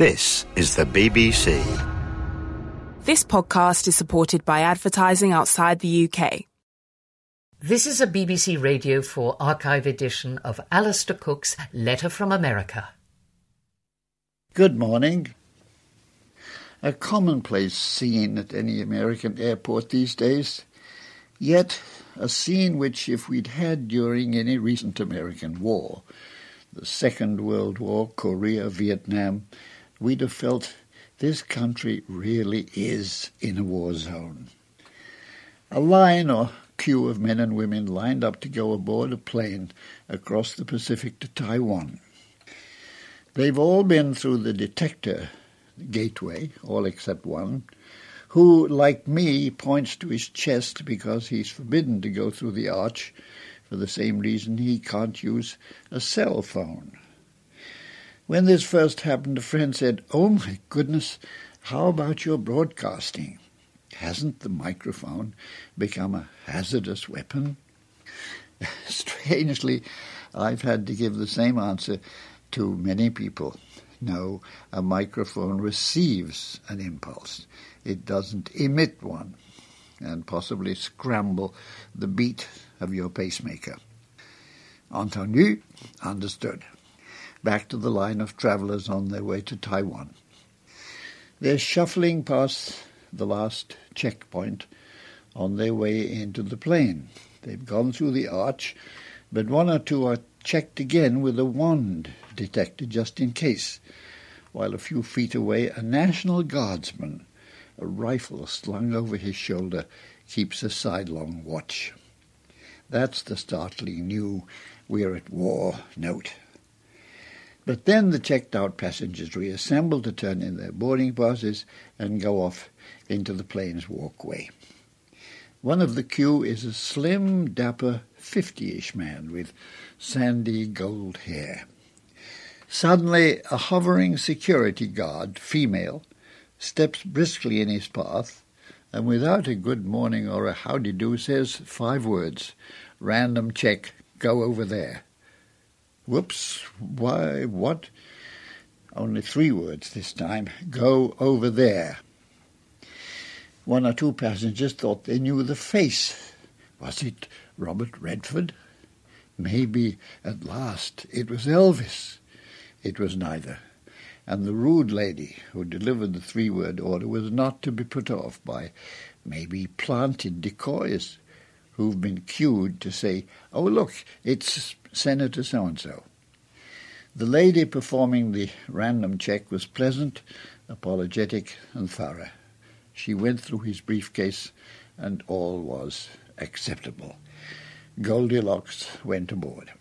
This is the BBC. This podcast is supported by advertising outside the UK. This is a BBC Radio 4 archive edition of Alistair Cooke's Letter from America. Good morning. A commonplace scene at any American airport these days, yet a scene which, if we'd had during any recent American war, the Second World War, Korea, Vietnam, we'd have felt this country really is in a war zone. A line or queue of men and women lined up to go aboard a plane across the Pacific to Taiwan. They've all been through the detector gateway, all except one, who, like me, points to his chest because he's forbidden to go through the arch for the same reason he can't use a cell phone. When this first happened, a friend said, Oh my goodness, how about your broadcasting? Hasn't the microphone become a hazardous weapon? Strangely, I've had to give the same answer to many people. No, a microphone receives an impulse. It doesn't emit one and possibly scramble the beat of your pacemaker. Entendu? Understood back to the line of travellers on their way to Taiwan. They're shuffling past the last checkpoint on their way into the plane. They've gone through the arch, but one or two are checked again with a wand detector just in case, while a few feet away a National Guardsman, a rifle slung over his shoulder, keeps a sidelong watch. That's the startling new we're at war note. But then the checked out passengers reassemble to turn in their boarding passes and go off into the plane's walkway. One of the queue is a slim, dapper, fifty-ish man with sandy gold hair. Suddenly, a hovering security guard, female, steps briskly in his path and without a good morning or a howdy do says five words, random check, go over there. Whoops, why, what? Only three words this time. Go over there. One or two passengers thought they knew the face. Was it Robert Redford? Maybe at last it was Elvis. It was neither. And the rude lady who delivered the three word order was not to be put off by maybe planted decoys who've been cued to say, Oh, look, it's Senator so and so. The lady performing the random check was pleasant, apologetic, and thorough. She went through his briefcase, and all was acceptable. Goldilocks went aboard.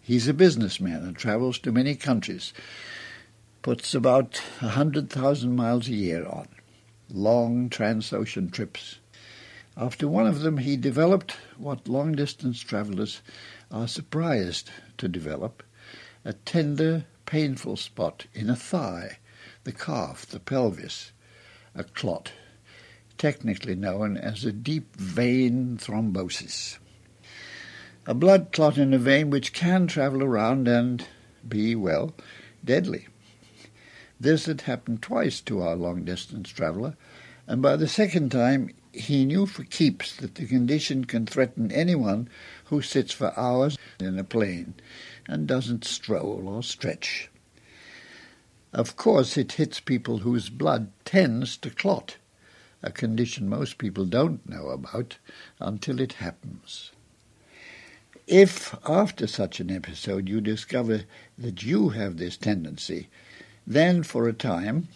He's a businessman and travels to many countries, puts about a hundred thousand miles a year on, long transocean trips. After one of them, he developed what long distance travelers are surprised to develop a tender, painful spot in a thigh, the calf, the pelvis, a clot, technically known as a deep vein thrombosis. A blood clot in a vein which can travel around and be, well, deadly. This had happened twice to our long distance traveller, and by the second time he knew for keeps that the condition can threaten anyone who sits for hours in a plane and doesn't stroll or stretch. Of course, it hits people whose blood tends to clot, a condition most people don't know about until it happens. If, after such an episode, you discover that you have this tendency, then for a time,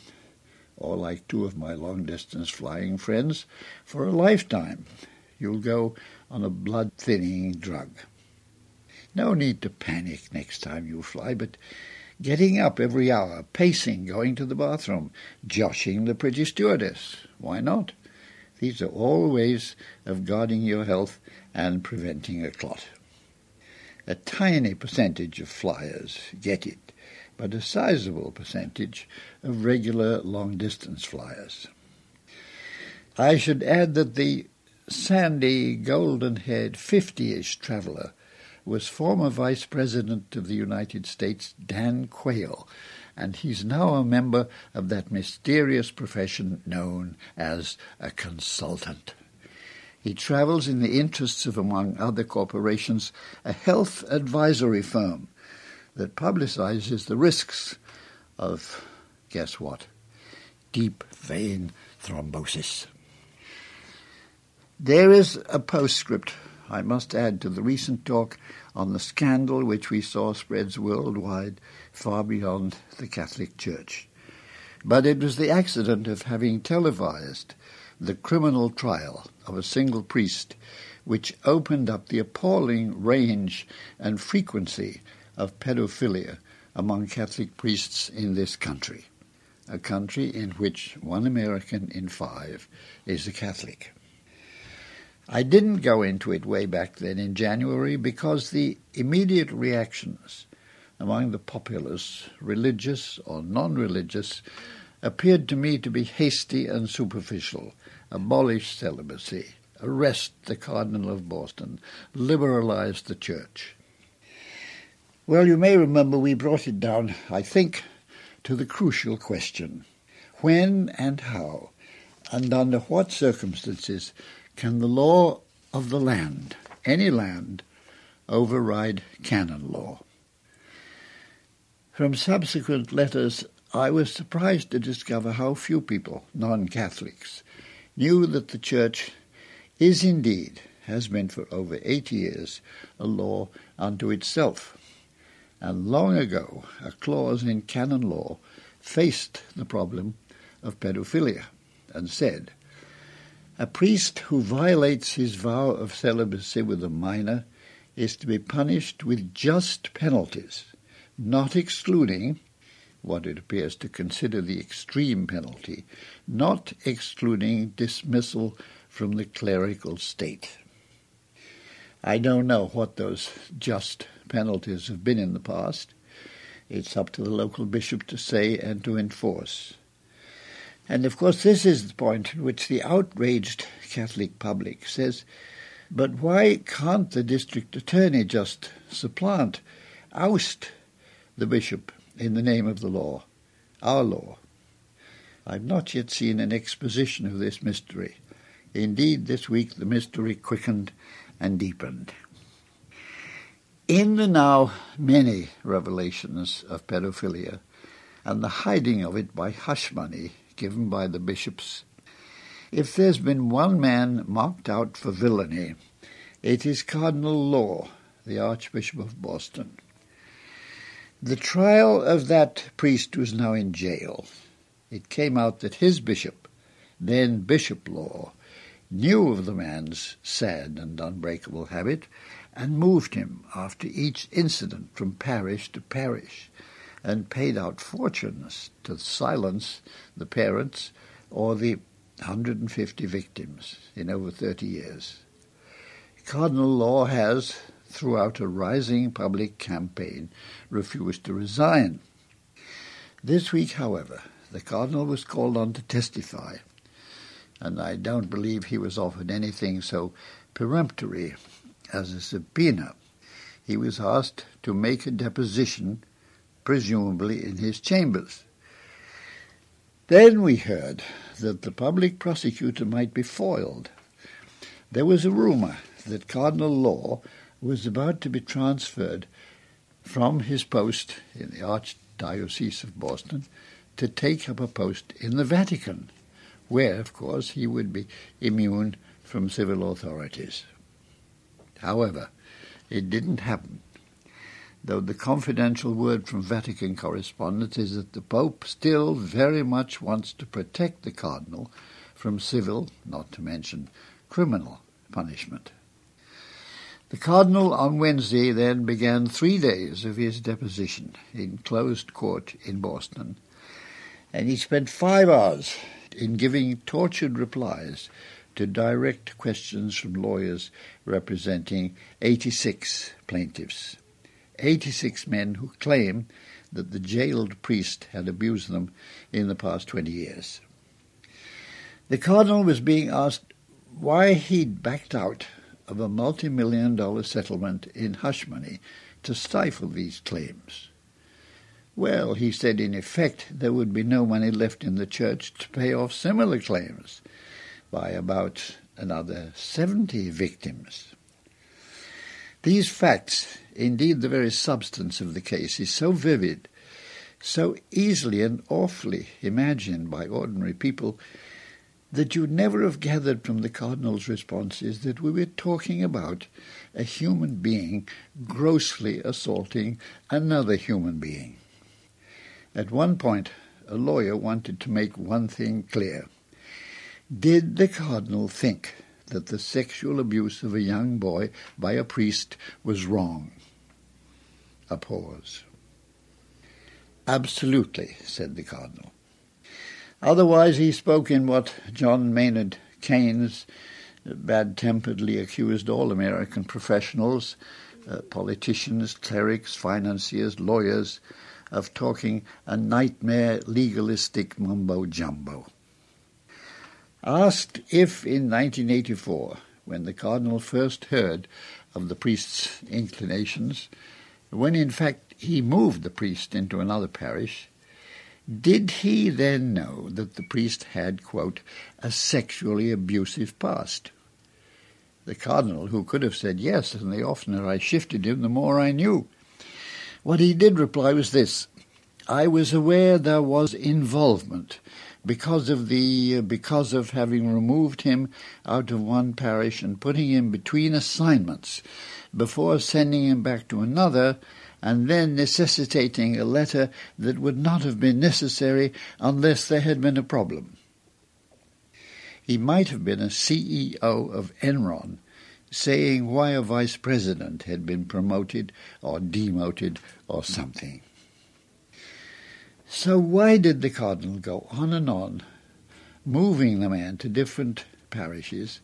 or like two of my long distance flying friends, for a lifetime, you'll go on a blood thinning drug. No need to panic next time you fly, but getting up every hour, pacing, going to the bathroom, joshing the pretty stewardess. Why not? These are all ways of guarding your health and preventing a clot. A tiny percentage of flyers get it but a sizable percentage of regular long-distance flyers. I should add that the sandy, golden-haired, fifty-ish traveller was former Vice President of the United States Dan Quayle, and he's now a member of that mysterious profession known as a consultant. He travels in the interests of, among other corporations, a health advisory firm that publicizes the risks of, guess what, deep vein thrombosis. There is a postscript, I must add, to the recent talk on the scandal which we saw spreads worldwide far beyond the Catholic Church. But it was the accident of having televised the criminal trial of a single priest which opened up the appalling range and frequency of pedophilia among Catholic priests in this country, a country in which one American in five is a Catholic. I didn't go into it way back then in January because the immediate reactions among the populace, religious or non religious, appeared to me to be hasty and superficial. Abolish celibacy, arrest the Cardinal of Boston, liberalize the Church. Well, you may remember we brought it down, I think, to the crucial question when and how, and under what circumstances, can the law of the land, any land, override canon law? From subsequent letters, I was surprised to discover how few people, non Catholics, knew that the Church is indeed, has been for over eight years, a law unto itself and long ago a clause in canon law faced the problem of pedophilia and said, A priest who violates his vow of celibacy with a minor is to be punished with just penalties, not excluding what it appears to consider the extreme penalty, not excluding dismissal from the clerical state. I don't know what those just penalties have been in the past. It's up to the local bishop to say and to enforce. And of course, this is the point in which the outraged Catholic public says, but why can't the district attorney just supplant, oust the bishop in the name of the law, our law? I've not yet seen an exposition of this mystery. Indeed, this week the mystery quickened and deepened. In the now many revelations of pedophilia and the hiding of it by hush money given by the bishops, if there's been one man marked out for villainy, it is Cardinal Law, the Archbishop of Boston. The trial of that priest was now in jail. It came out that his bishop, then Bishop Law, knew of the man's sad and unbreakable habit and moved him after each incident from parish to parish and paid out fortunes to silence the parents or the 150 victims in over 30 years. Cardinal Law has, throughout a rising public campaign, refused to resign. This week, however, the Cardinal was called on to testify and I don't believe he was offered anything so peremptory as a subpoena. He was asked to make a deposition, presumably in his chambers. Then we heard that the public prosecutor might be foiled. There was a rumor that Cardinal Law was about to be transferred from his post in the Archdiocese of Boston to take up a post in the Vatican where, of course, he would be immune from civil authorities. However, it didn't happen, though the confidential word from Vatican correspondents is that the Pope still very much wants to protect the Cardinal from civil, not to mention criminal, punishment. The Cardinal on Wednesday then began three days of his deposition in closed court in Boston, and he spent five hours in giving tortured replies to direct questions from lawyers representing 86 plaintiffs. 86 men who claim that the jailed priest had abused them in the past 20 years. The cardinal was being asked why he'd backed out of a multi-million dollar settlement in hush money to stifle these claims. Well, he said in effect there would be no money left in the church to pay off similar claims by about another 70 victims. These facts, indeed the very substance of the case, is so vivid, so easily and awfully imagined by ordinary people, that you'd never have gathered from the Cardinal's responses that we were talking about a human being grossly assaulting another human being. At one point, a lawyer wanted to make one thing clear. Did the Cardinal think that the sexual abuse of a young boy by a priest was wrong? A pause. Absolutely, said the Cardinal. Otherwise, he spoke in what John Maynard Keynes bad temperedly accused all American professionals, uh, politicians, clerics, financiers, lawyers, of talking a nightmare legalistic mumbo jumbo. Asked if in 1984, when the Cardinal first heard of the priest's inclinations, when in fact he moved the priest into another parish, did he then know that the priest had, quote, a sexually abusive past? The Cardinal, who could have said yes, and the oftener I shifted him, the more I knew. What he did reply was this I was aware there was involvement because of the because of having removed him out of one parish and putting him between assignments before sending him back to another and then necessitating a letter that would not have been necessary unless there had been a problem. He might have been a CEO of Enron saying why a vice president had been promoted or demoted or something. So why did the cardinal go on and on, moving the man to different parishes,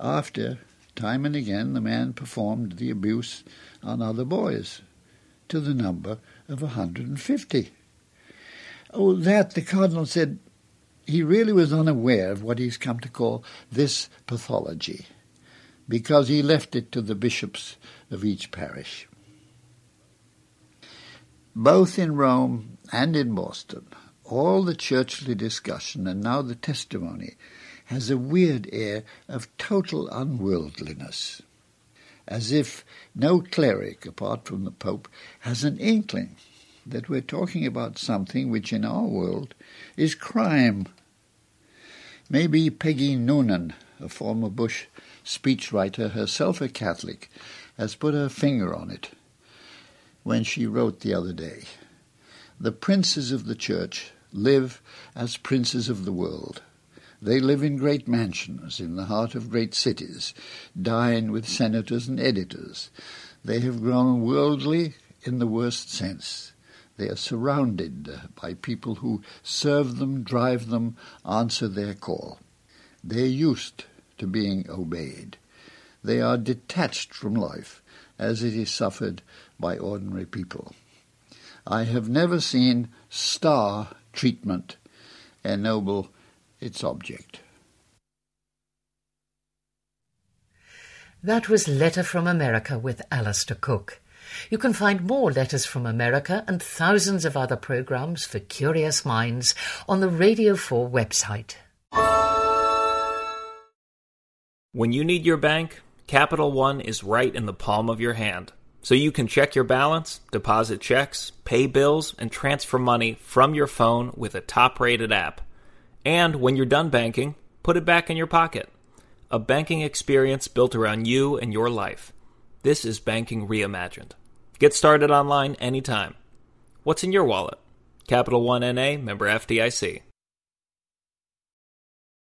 after, time and again, the man performed the abuse on other boys, to the number of a 150? Oh, that, the cardinal said, he really was unaware of what he's come to call this pathology, because he left it to the bishops of each parish. Both in Rome and in Boston, all the churchly discussion and now the testimony has a weird air of total unworldliness, as if no cleric, apart from the Pope, has an inkling that we're talking about something which in our world is crime. Maybe Peggy Noonan, a former Bush speechwriter, herself a Catholic, has put her finger on it when she wrote the other day The princes of the church live as princes of the world. They live in great mansions in the heart of great cities, dine with senators and editors. They have grown worldly in the worst sense. They are surrounded by people who serve them, drive them, answer their call. They are used to being obeyed. They are detached from life as it is suffered by ordinary people. I have never seen star treatment ennoble its object. That was Letter from America with Alistair Cooke. You can find more Letters from America and thousands of other programs for curious minds on the Radio 4 website. When you need your bank, Capital One is right in the palm of your hand so you can check your balance, deposit checks, pay bills, and transfer money from your phone with a top rated app. And when you're done banking, put it back in your pocket. A banking experience built around you and your life. This is banking reimagined. Get started online anytime. What's in your wallet? Capital One NA, member FDIC.